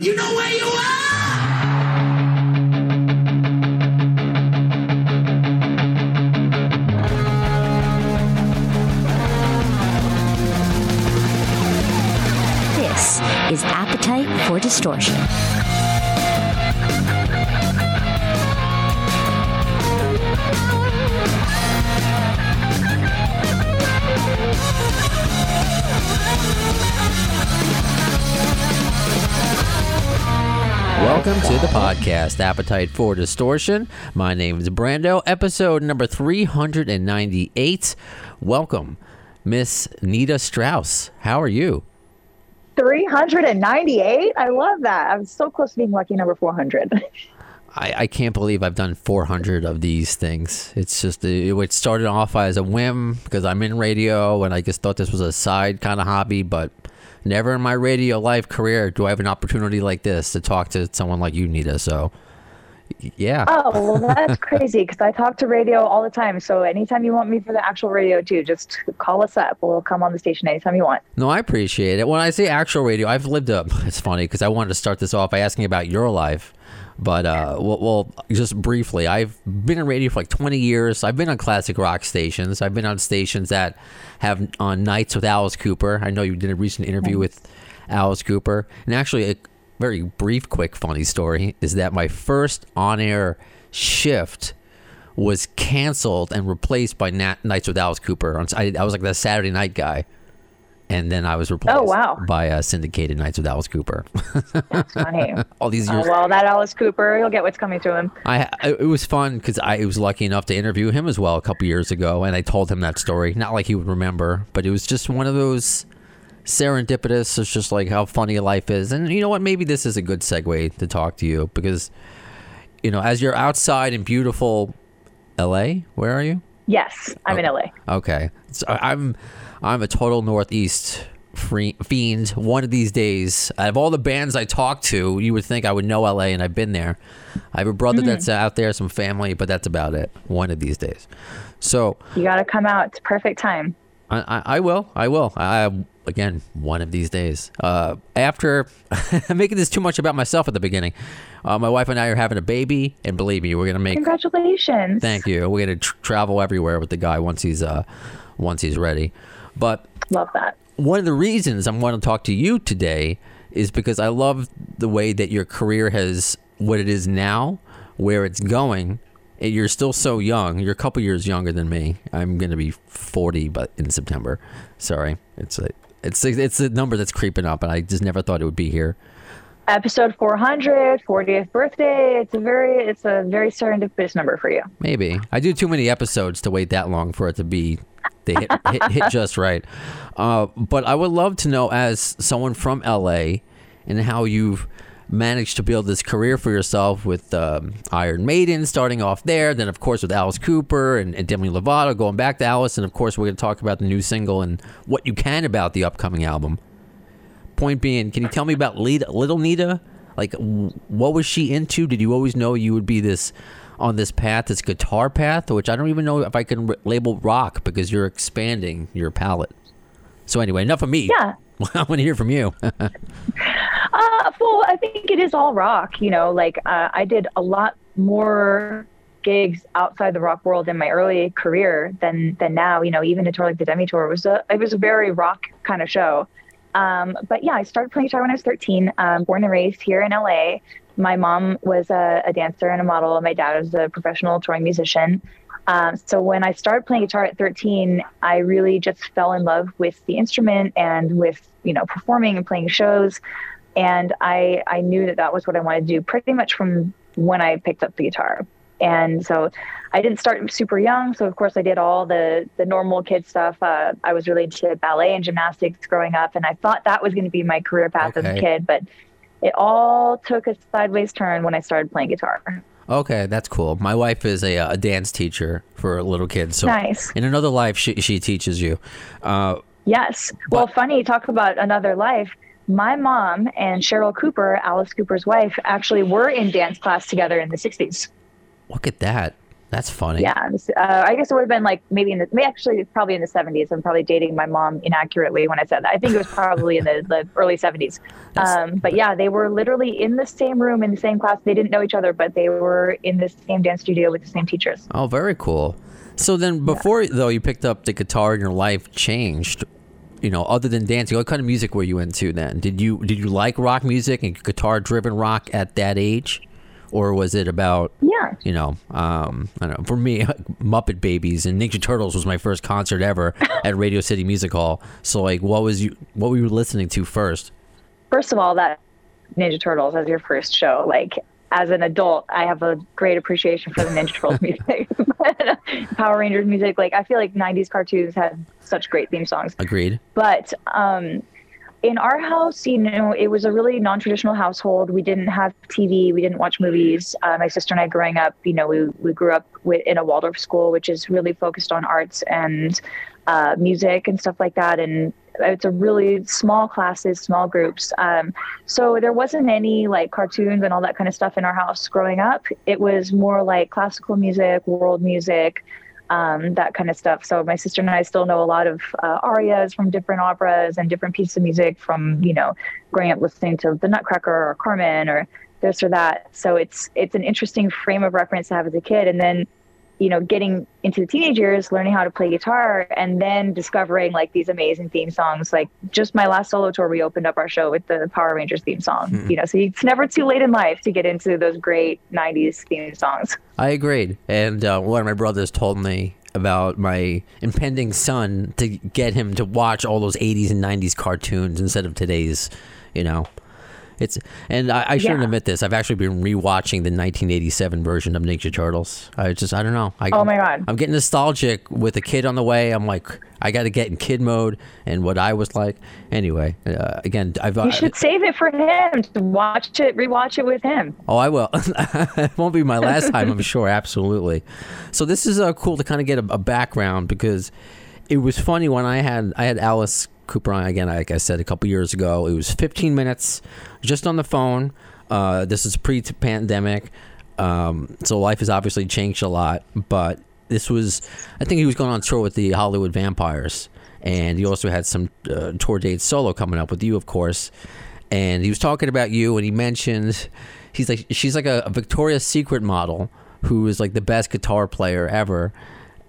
You know where you are! This is Appetite for Distortion. Podcast, Appetite for Distortion. My name is Brando, episode number 398. Welcome, Miss Nita Strauss. How are you? 398? I love that. I'm so close to being lucky number 400. I, I can't believe I've done 400 of these things. It's just, it, it started off as a whim because I'm in radio and I just thought this was a side kind of hobby, but never in my radio life career do I have an opportunity like this to talk to someone like you, Nita. So, yeah. oh, well, that's crazy because I talk to radio all the time. So anytime you want me for the actual radio, too, just call us up. We'll come on the station anytime you want. No, I appreciate it. When I say actual radio, I've lived up. It's funny because I wanted to start this off by asking about your life, but uh, well, well, just briefly, I've been in radio for like 20 years. I've been on classic rock stations. I've been on stations that have on nights with Alice Cooper. I know you did a recent interview with Alice Cooper, and actually, a very brief, quick, funny story is that my first on-air shift was canceled and replaced by Nat- Nights with Alice Cooper. I, I was like the Saturday night guy and then I was replaced Oh, wow. by uh, syndicated Nights with Alice Cooper. That's funny. All these oh, years, well, that Alice Cooper, he'll get what's coming to him. I it was fun because I was lucky enough to interview him as well a couple years ago, and I told him that story. Not like he would remember, but it was just one of those serendipitous. It's just like how funny life is, and you know what? Maybe this is a good segue to talk to you because you know, as you're outside in beautiful L.A., where are you? Yes, I'm in oh, LA. Okay, so I'm I'm a total Northeast fiend. One of these days, out of all the bands I talk to, you would think I would know LA, and I've been there. I have a brother mm-hmm. that's out there, some family, but that's about it. One of these days. So You got to come out. It's perfect time. I, I, I will. I will. I again one of these days. Uh, after I'm making this too much about myself at the beginning. Uh, my wife and I are having a baby, and believe me, we're gonna make Congratulations. Thank you. We're gonna tr- travel everywhere with the guy once he's uh once he's ready. But Love that. one of the reasons I'm want to talk to you today is because I love the way that your career has what it is now, where it's going. And you're still so young. You're a couple years younger than me. I'm gonna be 40, but in September. Sorry, it's a it's it's a number that's creeping up, and I just never thought it would be here. Episode 400, 40th birthday. It's a very, it's a very serendipitous number for you. Maybe I do too many episodes to wait that long for it to be they hit, hit, hit just right. Uh, but I would love to know, as someone from LA, and how you've managed to build this career for yourself with um, Iron Maiden, starting off there, then of course with Alice Cooper and, and Demi Lovato, going back to Alice, and of course we're going to talk about the new single and what you can about the upcoming album. Point being, can you tell me about Lita, Little Nita? Like, what was she into? Did you always know you would be this on this path, this guitar path, which I don't even know if I can label rock because you're expanding your palette. So anyway, enough of me. Yeah. I want to hear from you. Uh, well, I think it is all rock. You know, like uh, I did a lot more gigs outside the rock world in my early career than than now. You know, even a tour like the Demi Tour was a it was a very rock kind of show. Um, but yeah, I started playing guitar when I was 13. Um, born and raised here in LA. My mom was a, a dancer and a model. My dad was a professional touring musician. Um, so when I started playing guitar at 13, I really just fell in love with the instrument and with you know performing and playing shows and I I knew that that was what I wanted to do pretty much from when I picked up the guitar. And so I didn't start super young, so of course I did all the the normal kid stuff. Uh, I was really into ballet and gymnastics growing up, and I thought that was going to be my career path as a kid. But it all took a sideways turn when I started playing guitar. Okay, that's cool. My wife is a, a dance teacher for little kids. So Nice. in another life, she, she teaches you. Uh, Yes. Well, funny, talk about another life. My mom and Cheryl Cooper, Alice Cooper's wife, actually were in dance class together in the 60s. look at that. That's funny. Yeah, uh, I guess it would have been like maybe in the maybe actually probably in the 70s. I'm probably dating my mom inaccurately when I said that. I think it was probably in the, the early 70s. Um, but yeah, they were literally in the same room in the same class. They didn't know each other, but they were in the same dance studio with the same teachers. Oh, very cool. So then, before though you picked up the guitar and your life changed, you know, other than dancing, what kind of music were you into then? Did you did you like rock music and guitar driven rock at that age, or was it about Yeah. you know, um, I don't know. For me, Muppet Babies and Ninja Turtles was my first concert ever at Radio City Music Hall. So like, what was you what were you listening to first? First of all, that Ninja Turtles as your first show, like as an adult, I have a great appreciation for the Ninja Turtles music, Power Rangers music. Like I feel like '90s cartoons had such great theme songs. Agreed. But um, in our house, you know, it was a really non-traditional household. We didn't have TV. We didn't watch movies. Uh, my sister and I, growing up, you know, we we grew up with, in a Waldorf school, which is really focused on arts and uh, music and stuff like that. And it's a really small classes, small groups. Um, so there wasn't any like cartoons and all that kind of stuff in our house growing up. It was more like classical music, world music, um, that kind of stuff. So my sister and I still know a lot of uh, arias from different operas and different pieces of music from you know growing up listening to the Nutcracker or Carmen or this or that. So it's it's an interesting frame of reference to have as a kid, and then you know getting into the teenage years, learning how to play guitar, and then discovering like these amazing theme songs. Like just my last solo tour, we opened up our show with the Power Rangers theme song. You know, so it's never too late in life to get into those great '90s theme songs. I agreed. And uh, one of my brothers told me about my impending son to get him to watch all those 80s and 90s cartoons instead of today's, you know. It's and I, I shouldn't Yeah. admit this. I've actually been rewatching the 1987 version of Ninja Turtles. I just I don't know. I, Oh my God. I'm getting nostalgic with a kid on the way. I'm like I got to get in kid mode and what I was like. Anyway, uh, again, I've You should save it for him to watch it, rewatch it with him. Oh, I will. it won't be my last time, I'm sure. Absolutely. So this is uh, cool to kind of get a, a background because it was funny when I had I had Alice Cooper again. Like I said a couple years ago, it was 15 minutes just on the phone. Uh, this is pre-pandemic, um, so life has obviously changed a lot. But this was, I think he was going on tour with the Hollywood Vampires, and he also had some uh, tour dates solo coming up with you, of course and he was talking about you and he mentioned he's like she's like a, a Victoria's Secret model who is like the best guitar player ever.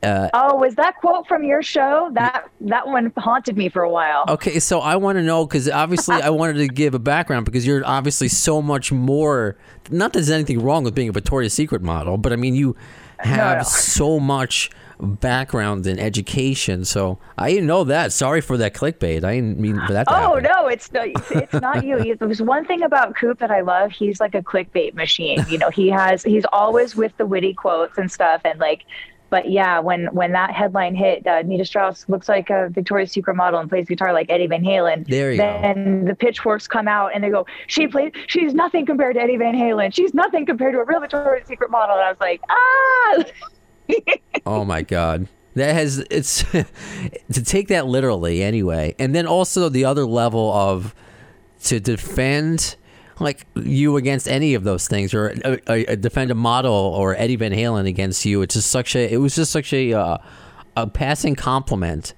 Uh, oh, was that quote from your show? That that one haunted me for a while. Okay, so I want to know because obviously I wanted to give a background because you're obviously so much more. Not that there's anything wrong with being a Victoria's Secret model, but I mean you have no. so much background in education. So I didn't know that. Sorry for that clickbait. I didn't mean for that. To Oh happen. no, it's no, it's, it's not you. There's one thing about Coop that I love. He's like a clickbait machine. You know, he has he's always with the witty quotes and stuff. And like, but yeah, when when that headline hit, uh, Nita Strauss looks like a Victoria's Secret model and plays guitar like Eddie Van Halen. There you go. then the pitchforks come out and they go, she plays. She's nothing compared to Eddie Van Halen. She's nothing compared to a real Victoria's Secret model. And I was like, ah. Oh my god. That has it's to take that literally anyway. And then also the other level of to defend like you against any of those things or uh, uh, defend a model or Eddie Van Halen against you. It's just such a it was just such a uh, a passing compliment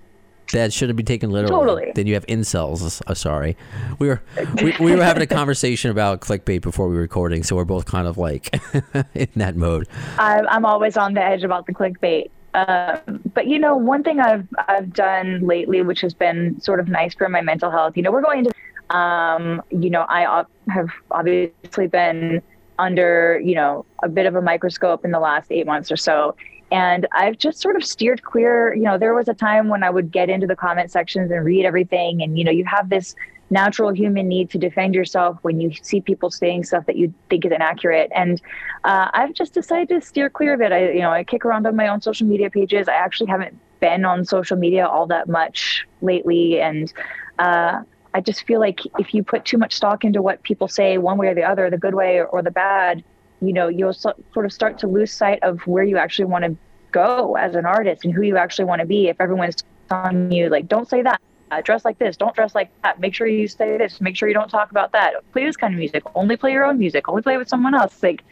that shouldn't be taken literally. Totally. Then you have incels. Uh, sorry, we were we, we were having a conversation about clickbait before we were recording, so we're both kind of like in that mode. I'm, I'm always on the edge about the clickbait. Um, but you know, one thing I've I've done lately, which has been sort of nice for my mental health. You know, we're going to, um, you know, I have obviously been under, you know, a bit of a microscope in the last eight months or so. And I've just sort of steered clear. You know, there was a time when I would get into the comment sections and read everything. And, you know, you have this natural human need to defend yourself when you see people saying stuff that you think is inaccurate. And uh, I've just decided to steer clear of it. I, you know, I kick around on my own social media pages. I actually haven't been on social media all that much lately. And, uh, I just feel like if you put too much stock into what people say one way or the other, the good way or, or the bad, you know, you'll so, sort of start to lose sight of where you actually want to go as an artist and who you actually want to be. If everyone's telling you like, don't say that, uh, dress like this, don't dress like that, make sure you say this, make sure you don't talk about that, play this kind of music, only play your own music, only play with someone else. Like,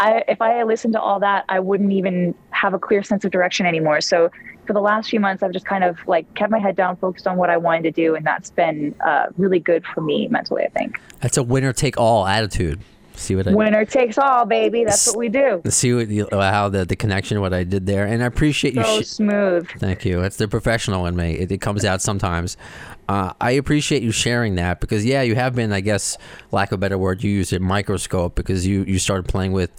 I, if I listened to all that, I wouldn't even have a clear sense of direction anymore. So for the last few months, I've just kind of like kept my head down, focused on what I wanted to do, and that's been uh, really good for me mentally. I think. That's a winner take all attitude. See what I Winner takes all, baby. That's what we do. see what you, how the the connection what I did there, and I appreciate you. So sh- smooth. Thank you. It's the professional in me. It, it comes out sometimes. Uh, I appreciate you sharing that because yeah, you have been, I guess, lack of a better word, you used a microscope because you you started playing with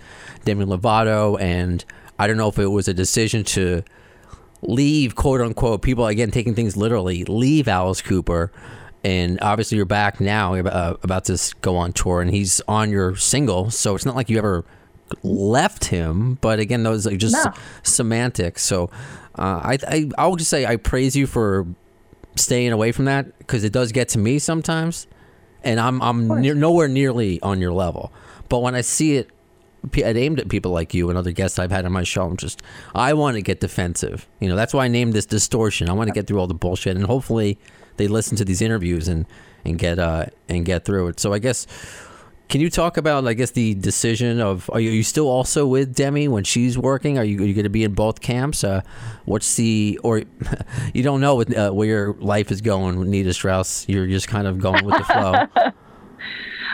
Demi Lovato, and I don't know if it was a decision to leave, quote unquote, people again taking things literally, leave Alice Cooper. And obviously, you're back now, uh, about to go on tour, and he's on your single. So it's not like you ever left him. But again, those are just No. semantics. So uh, I, I I will just say I praise you for staying away from that because it does get to me sometimes, and I'm I'm near, nowhere nearly on your level. But when I see it, it aimed at people like you and other guests I've had on my show, I'm just I want to get defensive. You know, that's why I named this distortion. I want to get through all the bullshit, and hopefully they listen to these interviews and and get uh and get through it. So I guess. Can you talk about, I guess, the decision of are you, are you still also with Demi when she's working? Are you, you going to be in both camps? Uh, what's the or you don't know with, uh, where your life is going Nita Strauss? You're just kind of going with the flow.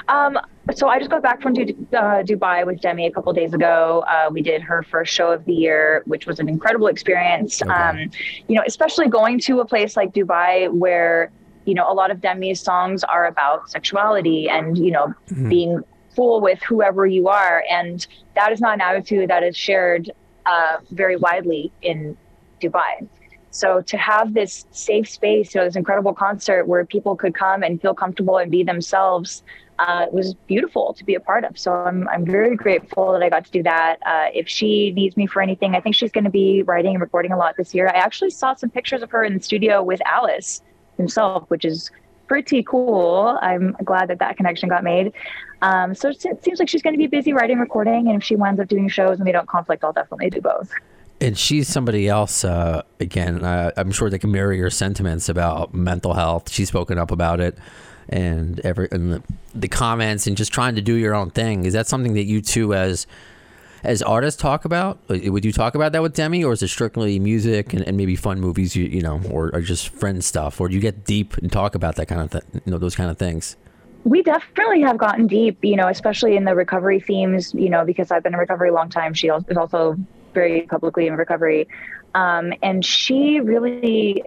Um, so I just got back from Du- uh, Dubai with Demi a couple days ago. Uh, we did her first show of the year, which was an incredible experience. Okay. Um, you know, especially going to a place like Dubai where you know a lot of Demi's songs are about sexuality and you know being full with whoever you are, and that is not an attitude that is shared uh, very widely in Dubai. So to have this safe space, you know, this incredible concert where people could come and feel comfortable and be themselves, uh, was beautiful to be a part of. So I'm I'm very grateful that I got to do that. Uh, if she needs me for anything, I think she's going to be writing and recording a lot this year. I actually saw some pictures of her in the studio with Alice himself, which is pretty cool. I'm glad that that connection got made. Um, so it seems like she's going to be busy writing, and recording, and if she winds up doing shows and they don't conflict, I'll definitely do both. And she's somebody else. Uh, again, uh, I'm sure they can mirror your sentiments about mental health. She's spoken up about it, and every and the, the comments and just trying to do your own thing. Is that something that you two as as artists talk about? Would you talk about that with Demi, or is it strictly music and, and maybe fun movies? You you know, or, or just friend stuff, or do you get deep and talk about that kind of th- you know those kind of things? we definitely have gotten deep, you know, especially in the recovery themes, you know, because I've been in recovery a long time. She is also very publicly in recovery. Um, and she really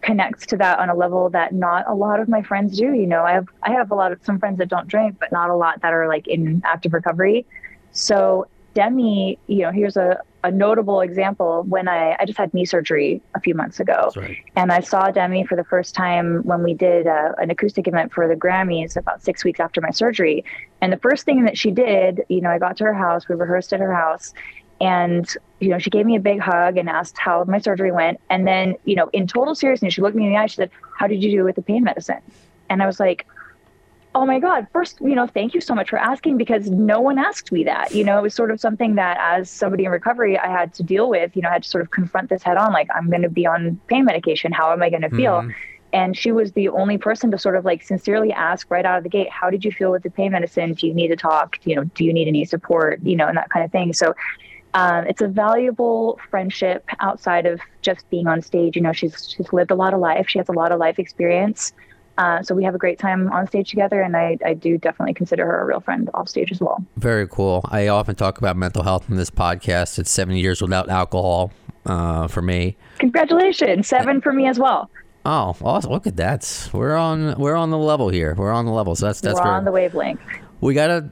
connects to that on a level that not a lot of my friends do. You know, I have, I have a lot of some friends that don't drink, but not a lot that are like in active recovery. So Demi, you know, here's a, a notable example when I, I just had knee surgery a few months ago. Right. And I saw Demi for the first time when we did uh, an acoustic event for the Grammys about six weeks after my surgery. And the first thing that she did, you know, I got to her house, we rehearsed at her house, and, you know, she gave me a big hug and asked how my surgery went. And then, you know, in total seriousness, she looked me in the eye, she said, How did you do with the pain medicine? And I was like, Oh my God, first, you know, thank you so much for asking because no one asked me that. You know, it was sort of something that as somebody in recovery, I had to deal with. You know, I had to sort of confront this head on like, I'm going to be on pain medication. How am I going to feel? Mm-hmm. And she was the only person to sort of like sincerely ask right out of the gate, How did you feel with the pain medicine? Do you need to talk? You know, do you need any support? You know, and that kind of thing. So, um, it's a valuable friendship outside of just being on stage. You know, she's she's lived a lot of life. She has a lot of life experience. Uh, so we have a great time on stage together, and I, I do definitely consider her a real friend off stage as well. Very cool. I often talk about mental health in this podcast. It's seven years without alcohol uh, for me. Congratulations, seven for me as well. Oh, awesome! Look at that. We're on we're on the level here. We're on the level. So that's that's We're on the wavelength. we gotta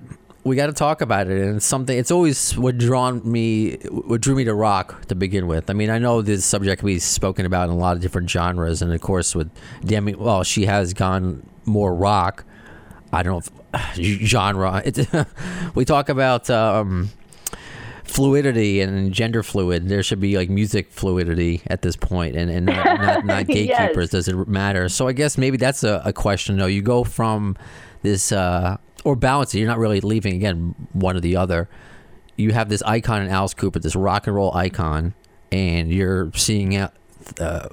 we gotta talk about it. And it's something. It's always what drawn me, what drew me to rock to begin with. I mean, I know this subject can be spoken about in a lot of different genres, and of course with Demi, well, she has gone more rock. I don't know if, genre. It, we talk about. Um, fluidity and gender fluid there should be like music fluidity at this point and, and not, not, not gatekeepers Yes. does it matter so i guess maybe that's a, a question though you go from this uh or balance it you're not really leaving again one or the other you have this icon in alice cooper this rock and roll icon and you're seeing uh,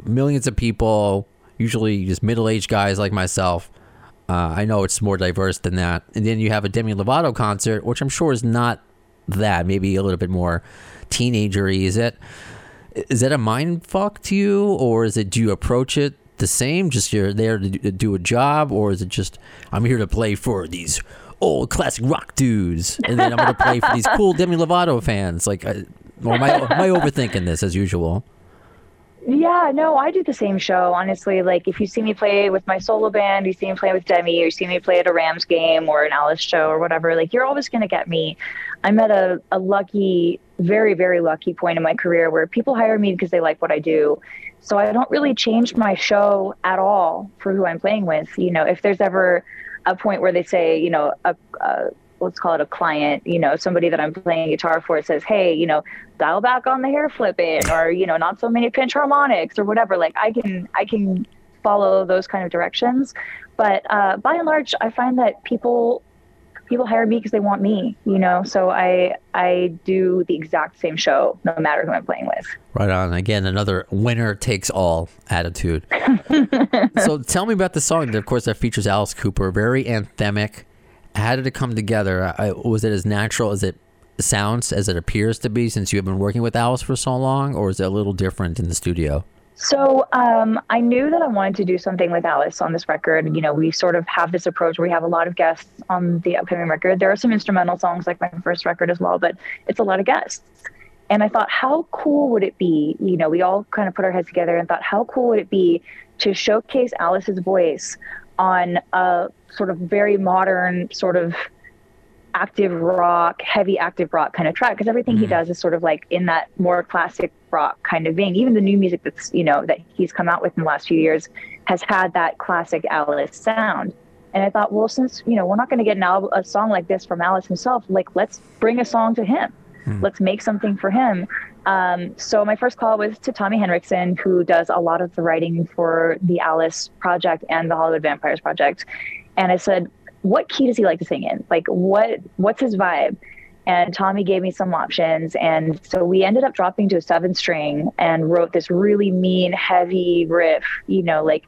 millions of people usually just middle-aged guys like myself uh, I know it's more diverse than that. And then you have a Demi Lovato concert, which I'm sure is not that? Maybe a little bit more teenagery. Is it is that a mind fuck to you, or is it? Do you approach it the same? Just you're there to do a job, or is it just I'm here to play for these old classic rock dudes, and then I'm to play for these cool Demi Lovato fans? Like, or am I, am I overthinking this as usual? Yeah, no, I do the same show. Honestly, like if you see me play with my solo band, you see me play with Demi, or you see me play at a Rams game or an Alice show or whatever, like you're always going to get me. I'm at a, a lucky, very, very lucky point in my career where people hire me because they like what I do. So I don't really change my show at all for who I'm playing with. You know, if there's ever a point where they say, you know, a, a let's call it a client, you know, somebody that I'm playing guitar for says, hey, you know, dial back on the hair flipping or, you know, not so many pinch harmonics or whatever. Like I can, I can follow those kind of directions. But uh, by and large, I find that people, people hire me because they want me, you know, so I, I do the exact same show no matter who I'm playing with. Right on. Again, another winner takes all attitude. so tell me about the song. That, of course, that features Alice Cooper. Very anthemic. How did it come together? I, was it as natural as it sounds, as it appears to be, since you have been working with Alice for so long, or is it a little different in the studio? So um, I knew that I wanted to do something with Alice on this record. You know, we sort of have this approach where we have a lot of guests on the upcoming record. There are some instrumental songs like my first record as well, but it's a lot of guests. And I thought, how cool would it be? You know, we all kind of put our heads together and thought, how cool would it be to showcase Alice's voice on a sort of very modern, sort of active rock, heavy active rock kind of track? Because everything he does is sort of like in that more classic rock kind of vein. Even the new music that's, you know, that he's come out with in the last few years has had that classic Alice sound. And I thought, well, since, you know, we're not going to get an album, a song like this from Alice himself, like, let's bring a song to him. Let's make something for him. Um, so my first call was to Tommy Henriksen, who does a lot of the writing for the Alice project and the Hollywood Vampires project. And I said, what key does he like to sing in? Like, what what's his vibe? And Tommy gave me some options, and so we ended up dropping to a seven string and wrote this really mean, heavy riff. You know, like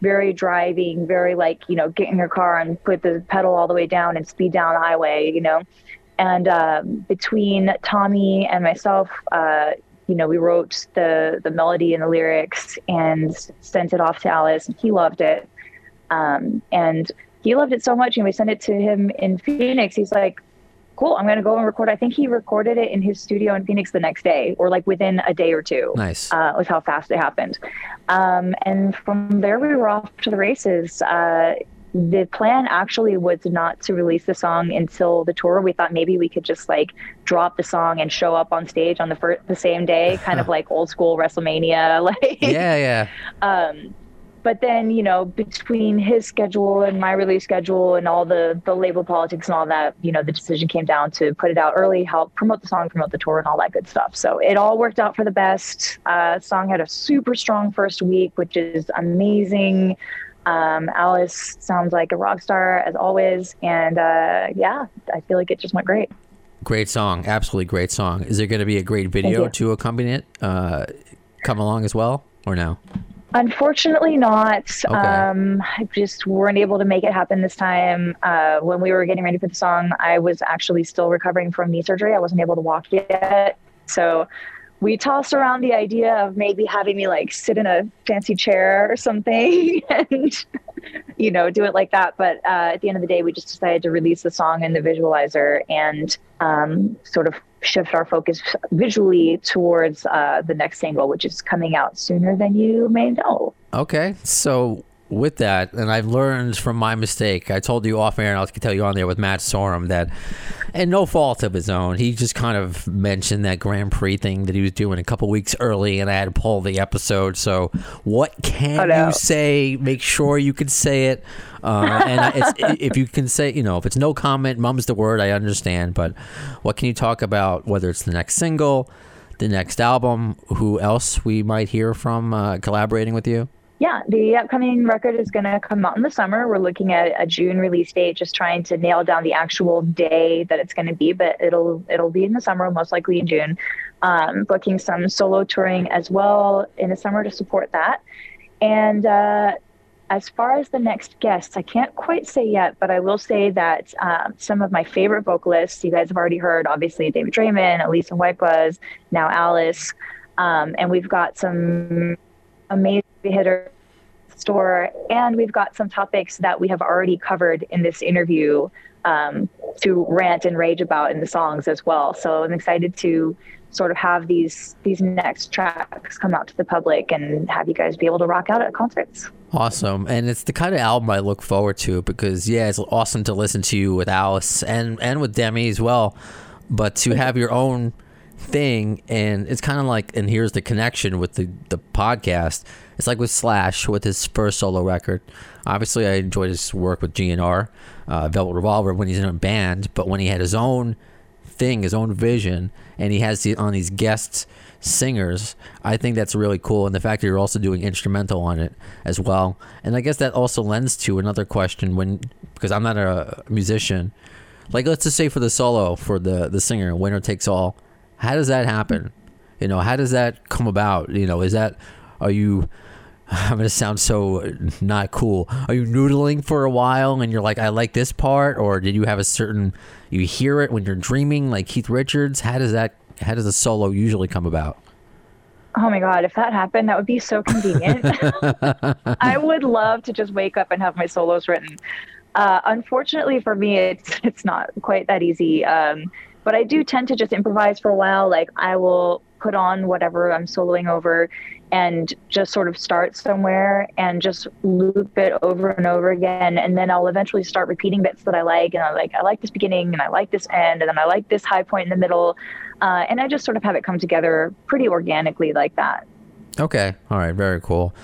very driving, very like you know, get in your car and put the pedal all the way down and speed down the highway. You know, and um, between Tommy and myself, uh, you know, we wrote the the melody and the lyrics and sent it off to Alice, and he loved it. Um, and he loved it so much, and we sent it to him in Phoenix. He's like, "Cool, I'm gonna go and record." I think he recorded it in his studio in Phoenix the next day, or like within a day or two. Nice. Uh, was how fast it happened. Um, and from there, we were off to the races. Uh, the plan actually was not to release the song until the tour. We thought maybe we could just like drop the song and show up on stage on the first, the same day, kind of like old school WrestleMania. Like, Yeah, yeah. um, but then you know between his schedule and my release schedule and all the the label politics and all that, you know, the decision came down to put it out early, help promote the song, promote the tour, and all that good stuff. So it all worked out for the best. Uh, song had a super strong first week, which is amazing. Um, Alice sounds like a rock star as always, and uh, yeah, I feel like it just went great. Great song. Absolutely great song. Is there going to be a great video to accompany it? Uh, come along as well, or no? Unfortunately, not. Okay. Um, I just weren't able to make it happen this time. Uh, when we were getting ready for the song, I was actually still recovering from knee surgery. I wasn't able to walk yet. So we tossed around the idea of maybe having me like sit in a fancy chair or something and, you know, do it like that. But uh, at the end of the day, we just decided to release the song in the visualizer and um, sort of shift our focus visually towards uh, the next single, which is coming out sooner than you may know. Okay, so with that, and I've learned from my mistake. I told you off air, and I'll tell you on there with Matt Sorum that, and no fault of his own, he just kind of mentioned that Grand Prix thing that he was doing a couple weeks early, and I had to pull the episode. So, what can you say? Make sure you can say it. Uh, and it's, if you can say, you know, if it's no comment, mum's the word. I understand, but what can you talk about? Whether it's the next single, the next album, who else we might hear from uh, collaborating with you? Yeah, the upcoming record is going to come out in the summer. We're looking at a June release date, just trying to nail down the actual day that it's going to be. But it'll it'll be in the summer, most likely in June. Um, booking some solo touring as well in the summer to support that, and uh, as far as the next guests, I can't quite say yet, but I will say that um, some of my favorite vocalists, you guys have already heard, obviously David Draiman, Alissa White-Gluz, now Alice, um, and we've got some amazing hitter store, and we've got some topics that we have already covered in this interview um, to rant and rage about in the songs as well. So I'm excited to sort of have these these next tracks come out to the public and have you guys be able to rock out at concerts. Awesome. And it's the kind of album I look forward to because yeah, it's awesome to listen to you with Alice and and with Demi as well. But to have your own thing and it's kind of like and here's the connection with the the podcast. It's like with Slash with his first solo record. Obviously, I enjoyed his work with GNR, uh, Velvet Revolver when he's in a band, but when he had his own thing, his own vision, and he has the, on these guest singers. I think that's really cool, and the fact that you're also doing instrumental on it as well. And I guess that also lends to another question when because I'm not a musician. Like let's just say for the solo for the the singer, winner takes all. How does that happen? You know, how does that come about? You know, is that are you I'm gonna sound so not cool. Are you noodling for a while and you're like, I like this part, or did you have a certain you hear it when you're dreaming, like Keith Richards? How does that? How does a solo usually come about? Oh my god, if that happened, that would be so convenient. I would love to just wake up and have my solos written. Uh, unfortunately for me, it's it's not quite that easy. Um, but I do tend to just improvise for a while. Like I will put on whatever I'm soloing over and just sort of start somewhere and just loop it over and over again and then I'll eventually start repeating bits that I like and I'm like I like this beginning and I like this end and then I like this high point in the middle uh, and I just sort of have it come together pretty organically like that. Okay, all right, very cool.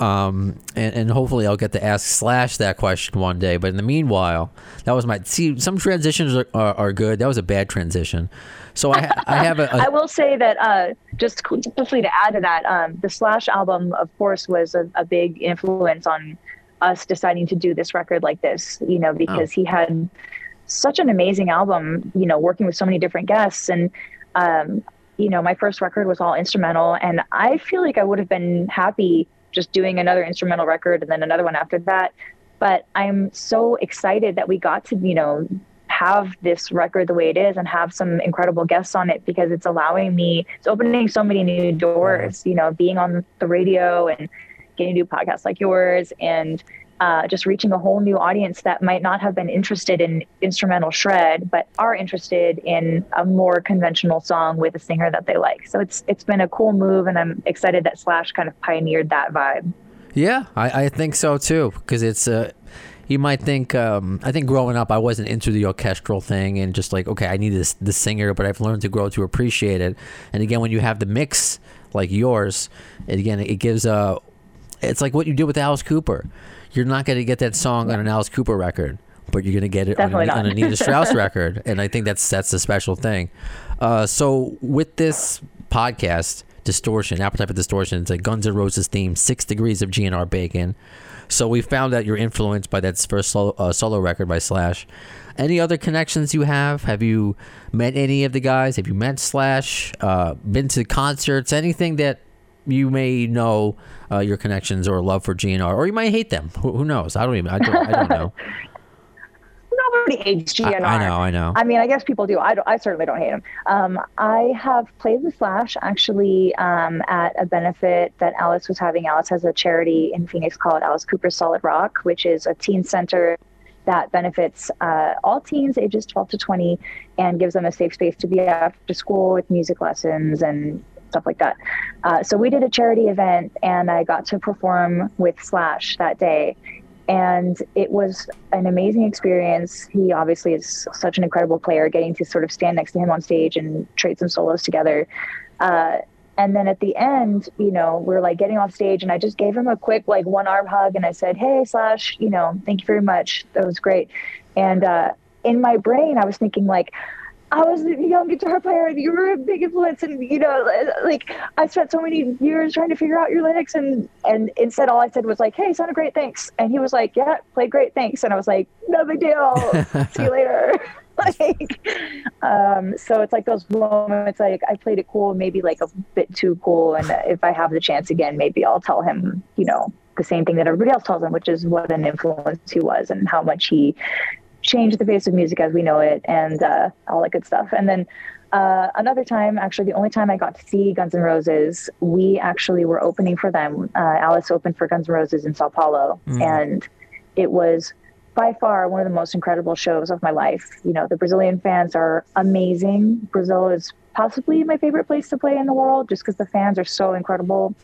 Um, and, and hopefully I'll get to ask Slash that question one day. But in the meanwhile, that was my see. Some transitions are, are, are good. That was a bad transition. So I I have a, a I will say that uh, just quickly to add to that, um, the Slash album, of course, was a, a, big influence on us deciding to do this record like this. You know, because oh. he had such an amazing album. You know, working with so many different guests and. Um, you know, my first record was all instrumental, and I feel like I would have been happy just doing another instrumental record and then another one after that. But I'm so excited that we got to, you know, have this record the way it is and have some incredible guests on it because it's allowing me, it's opening so many new doors, you know, being on the radio and getting to do podcasts like yours and uh, just reaching a whole new audience that might not have been interested in instrumental shred, but are interested in a more conventional song with a singer that they like. So it's it's been a cool move, and I'm excited that Slash kind of pioneered that vibe. Yeah, I, I think so too, because it's uh, you might think um, I think growing up I wasn't into the orchestral thing and just like okay I need this the singer, but I've learned to grow to appreciate it. And again, when you have the mix like yours, again it gives a it's like what you did with Alice Cooper you're not going to get that song on an Alice Cooper record, but you're going to get it on a, on a, Nita Strauss record, and I think that's that's a special thing. Uh, so with this podcast, Distortion, Appetite for Distortion, it's a Guns N' Roses theme, Six Degrees of GNR Bacon. So we found out you're influenced by that first solo, uh, solo record by Slash. Any other connections you have? Have you met any of the guys? Have you met Slash? Uh, been to concerts? Anything that you may know uh, your connections or love for GNR, or you might hate them. Who, who knows? I don't even. I don't, I don't know. Nobody hates GNR. I, I, know. I know. I mean, I guess people do. I, I certainly don't hate them. Um, I have played the Slash actually um, at a benefit that Alice was having. Alice has a charity in Phoenix called Alice Cooper Solid Rock, which is a teen center that benefits uh, all teens ages 12 to 20 and gives them a safe space to be after school with music lessons and stuff like that. Uh, so we did a charity event, and I got to perform with Slash that day. And it was an amazing experience. He obviously is such an incredible player, getting to sort of stand next to him on stage and trade some solos together. Uh, and then at the end, you know, we're like getting off stage, and I just gave him a quick, like, one arm hug, and I said, Hey, Slash, you know, thank you very much. That was great. And uh, in my brain, I was thinking, like, I was a young guitar player and you were a big influence and you know like I spent so many years trying to figure out your lyrics and and instead all I said was like hey sounded great thanks. And he was like yeah played great thanks. And I was like no big deal. See you later. Like um so it's like those moments like I played it cool maybe like a bit too cool. And if I have the chance again maybe I'll tell him you know the same thing that everybody else tells him, which is what an influence he was and how much he changed the face of music as we know it and uh, all that good stuff. And then uh, another time, actually, the only time I got to see Guns N' Roses, we actually were opening for them. Uh, Alice opened for Guns N' Roses in Sao Paulo, and it was by far one of the most incredible shows of my life. You know, the Brazilian fans are amazing. Brazil is possibly my favorite place to play in the world, just because the fans are so incredible.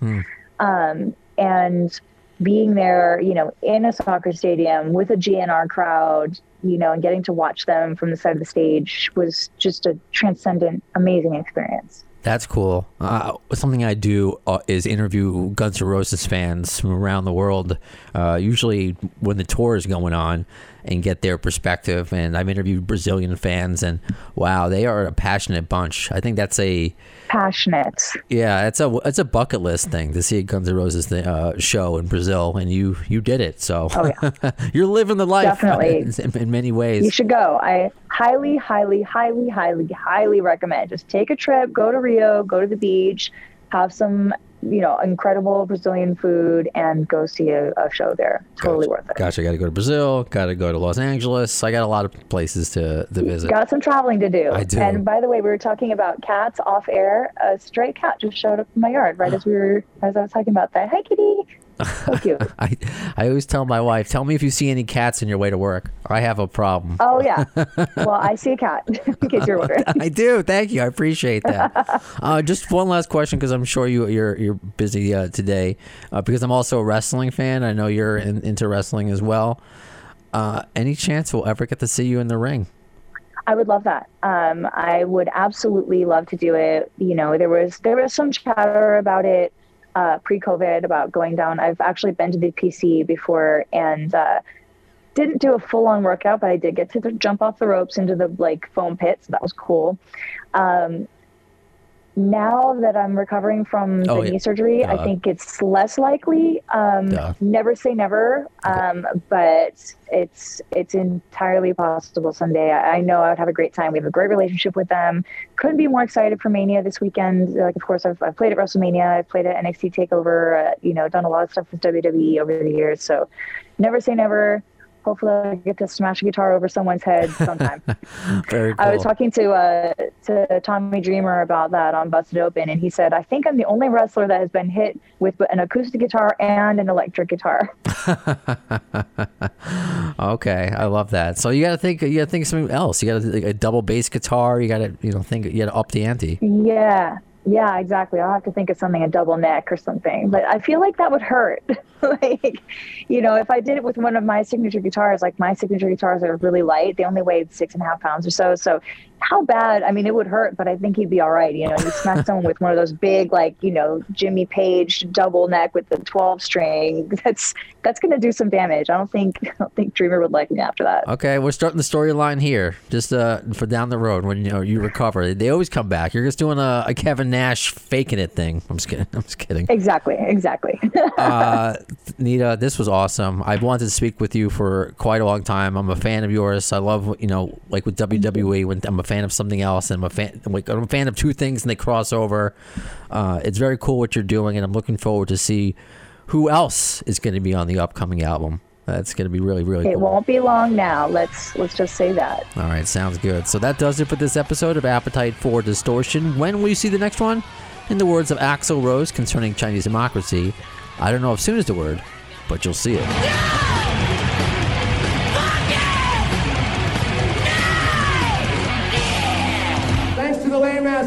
Um, and being there, you know, in a soccer stadium with a GNR crowd, you know, and getting to watch them from the side of the stage was just a transcendent, amazing experience. That's cool. Uh, something I do uh, is interview Guns N' Roses fans from around the world, uh, usually when the tour is going on, and get their perspective. And I've interviewed Brazilian fans, and wow, they are a passionate bunch. I think that's a Passionate. yeah, it's a it's a bucket list thing to see a Guns N' Roses uh, show in Brazil, and you you did it. So Oh, yeah. you're living the life Definitely. in, in many ways. You should go. I highly, highly, highly, highly, highly recommend. Just take a trip, go to Rio, go to the beach, have some, you know, incredible Brazilian food, and go see a, a show there. Totally worth it. Gosh, I got to go to Brazil. Got to go to Los Angeles. I got a lot of places to, to visit. Got some traveling to do. I do. And by the way, we were talking about cats off air. A stray cat just showed up in my yard right as we were as I was talking about that. Hi, kitty. So cute. I, I always tell my wife, tell me if you see any cats in your way to work. I have a problem. Oh yeah. Well, I see a cat. in case you're wondering. I do. Thank you. I appreciate that. uh, just one last question, because I'm sure you you're you're busy uh, today. Uh, because I'm also a wrestling fan. I know you're in, into wrestling as well. Uh, any chance we'll ever get to see you in the ring? I would love that. Um, I would absolutely love to do it. You know, there was there was some chatter about it uh, pre-COVID about going down. I've actually been to the PC before and uh, didn't do a full-on workout, but I did get to jump off the ropes into the like foam pits. That was cool. Um, now that I'm recovering from the Oh, yeah. knee surgery, Uh, I think it's less likely. Um, Duh. never say never, um, but it's it's entirely possible someday. I, I know I would have a great time. We have a great relationship with them. Couldn't be more excited for Mania this weekend. Like, of course, I've, I've played at WrestleMania. I've played at NXT Takeover. Uh, you know, done a lot of stuff with WWE over the years. So, never say never. Hopefully, I get to smash a guitar over someone's head sometime. Very cool. I was talking to uh, to Tommy Dreamer about that on Busted Open, and he said, "I think I'm the only wrestler that has been hit with an acoustic guitar and an electric guitar." Okay, I love that. So you got to think. You got to think of something else. You got a double bass guitar. You got to you know think. You got to up the ante. yeah, yeah, exactly. I'll have to think of something a double neck or something, but I feel like that would hurt. like, you know, if I did it with one of my signature guitars, like my signature guitars are really light. They only weighed six and a half pounds or so. So how bad? I mean, it would hurt, but I think he'd be all right. You know, you smack someone with one of those big, like you know, Jimmy Page double neck with the twelve string. That's that's gonna do some damage. I don't think I don't think Dreamer would like me after that. Okay, we're starting the storyline here. Just uh, for down the road when you know you recover, they always come back. You're just doing a, a Kevin Nash faking it thing. I'm just kidding. I'm just kidding. Exactly, exactly. uh, Nita, this was awesome. I've wanted to speak with you for quite a long time. I'm a fan of yours. I love, you know, like with WWE, when I'm a fan of something else, and I'm a fan, like I'm a fan of two things, and they cross over. Uh, it's very cool what you're doing, and I'm looking forward to see who else is going to be on the upcoming album. That's going to be really, really cool it cool. won't be long now. Let's let's just say that. All right, sounds good. So that does it for this episode of Appetite for Distortion. When will you see the next one? In the words of Axl Rose concerning Chinese democracy, I don't know if soon is the word, but you'll see it. Thanks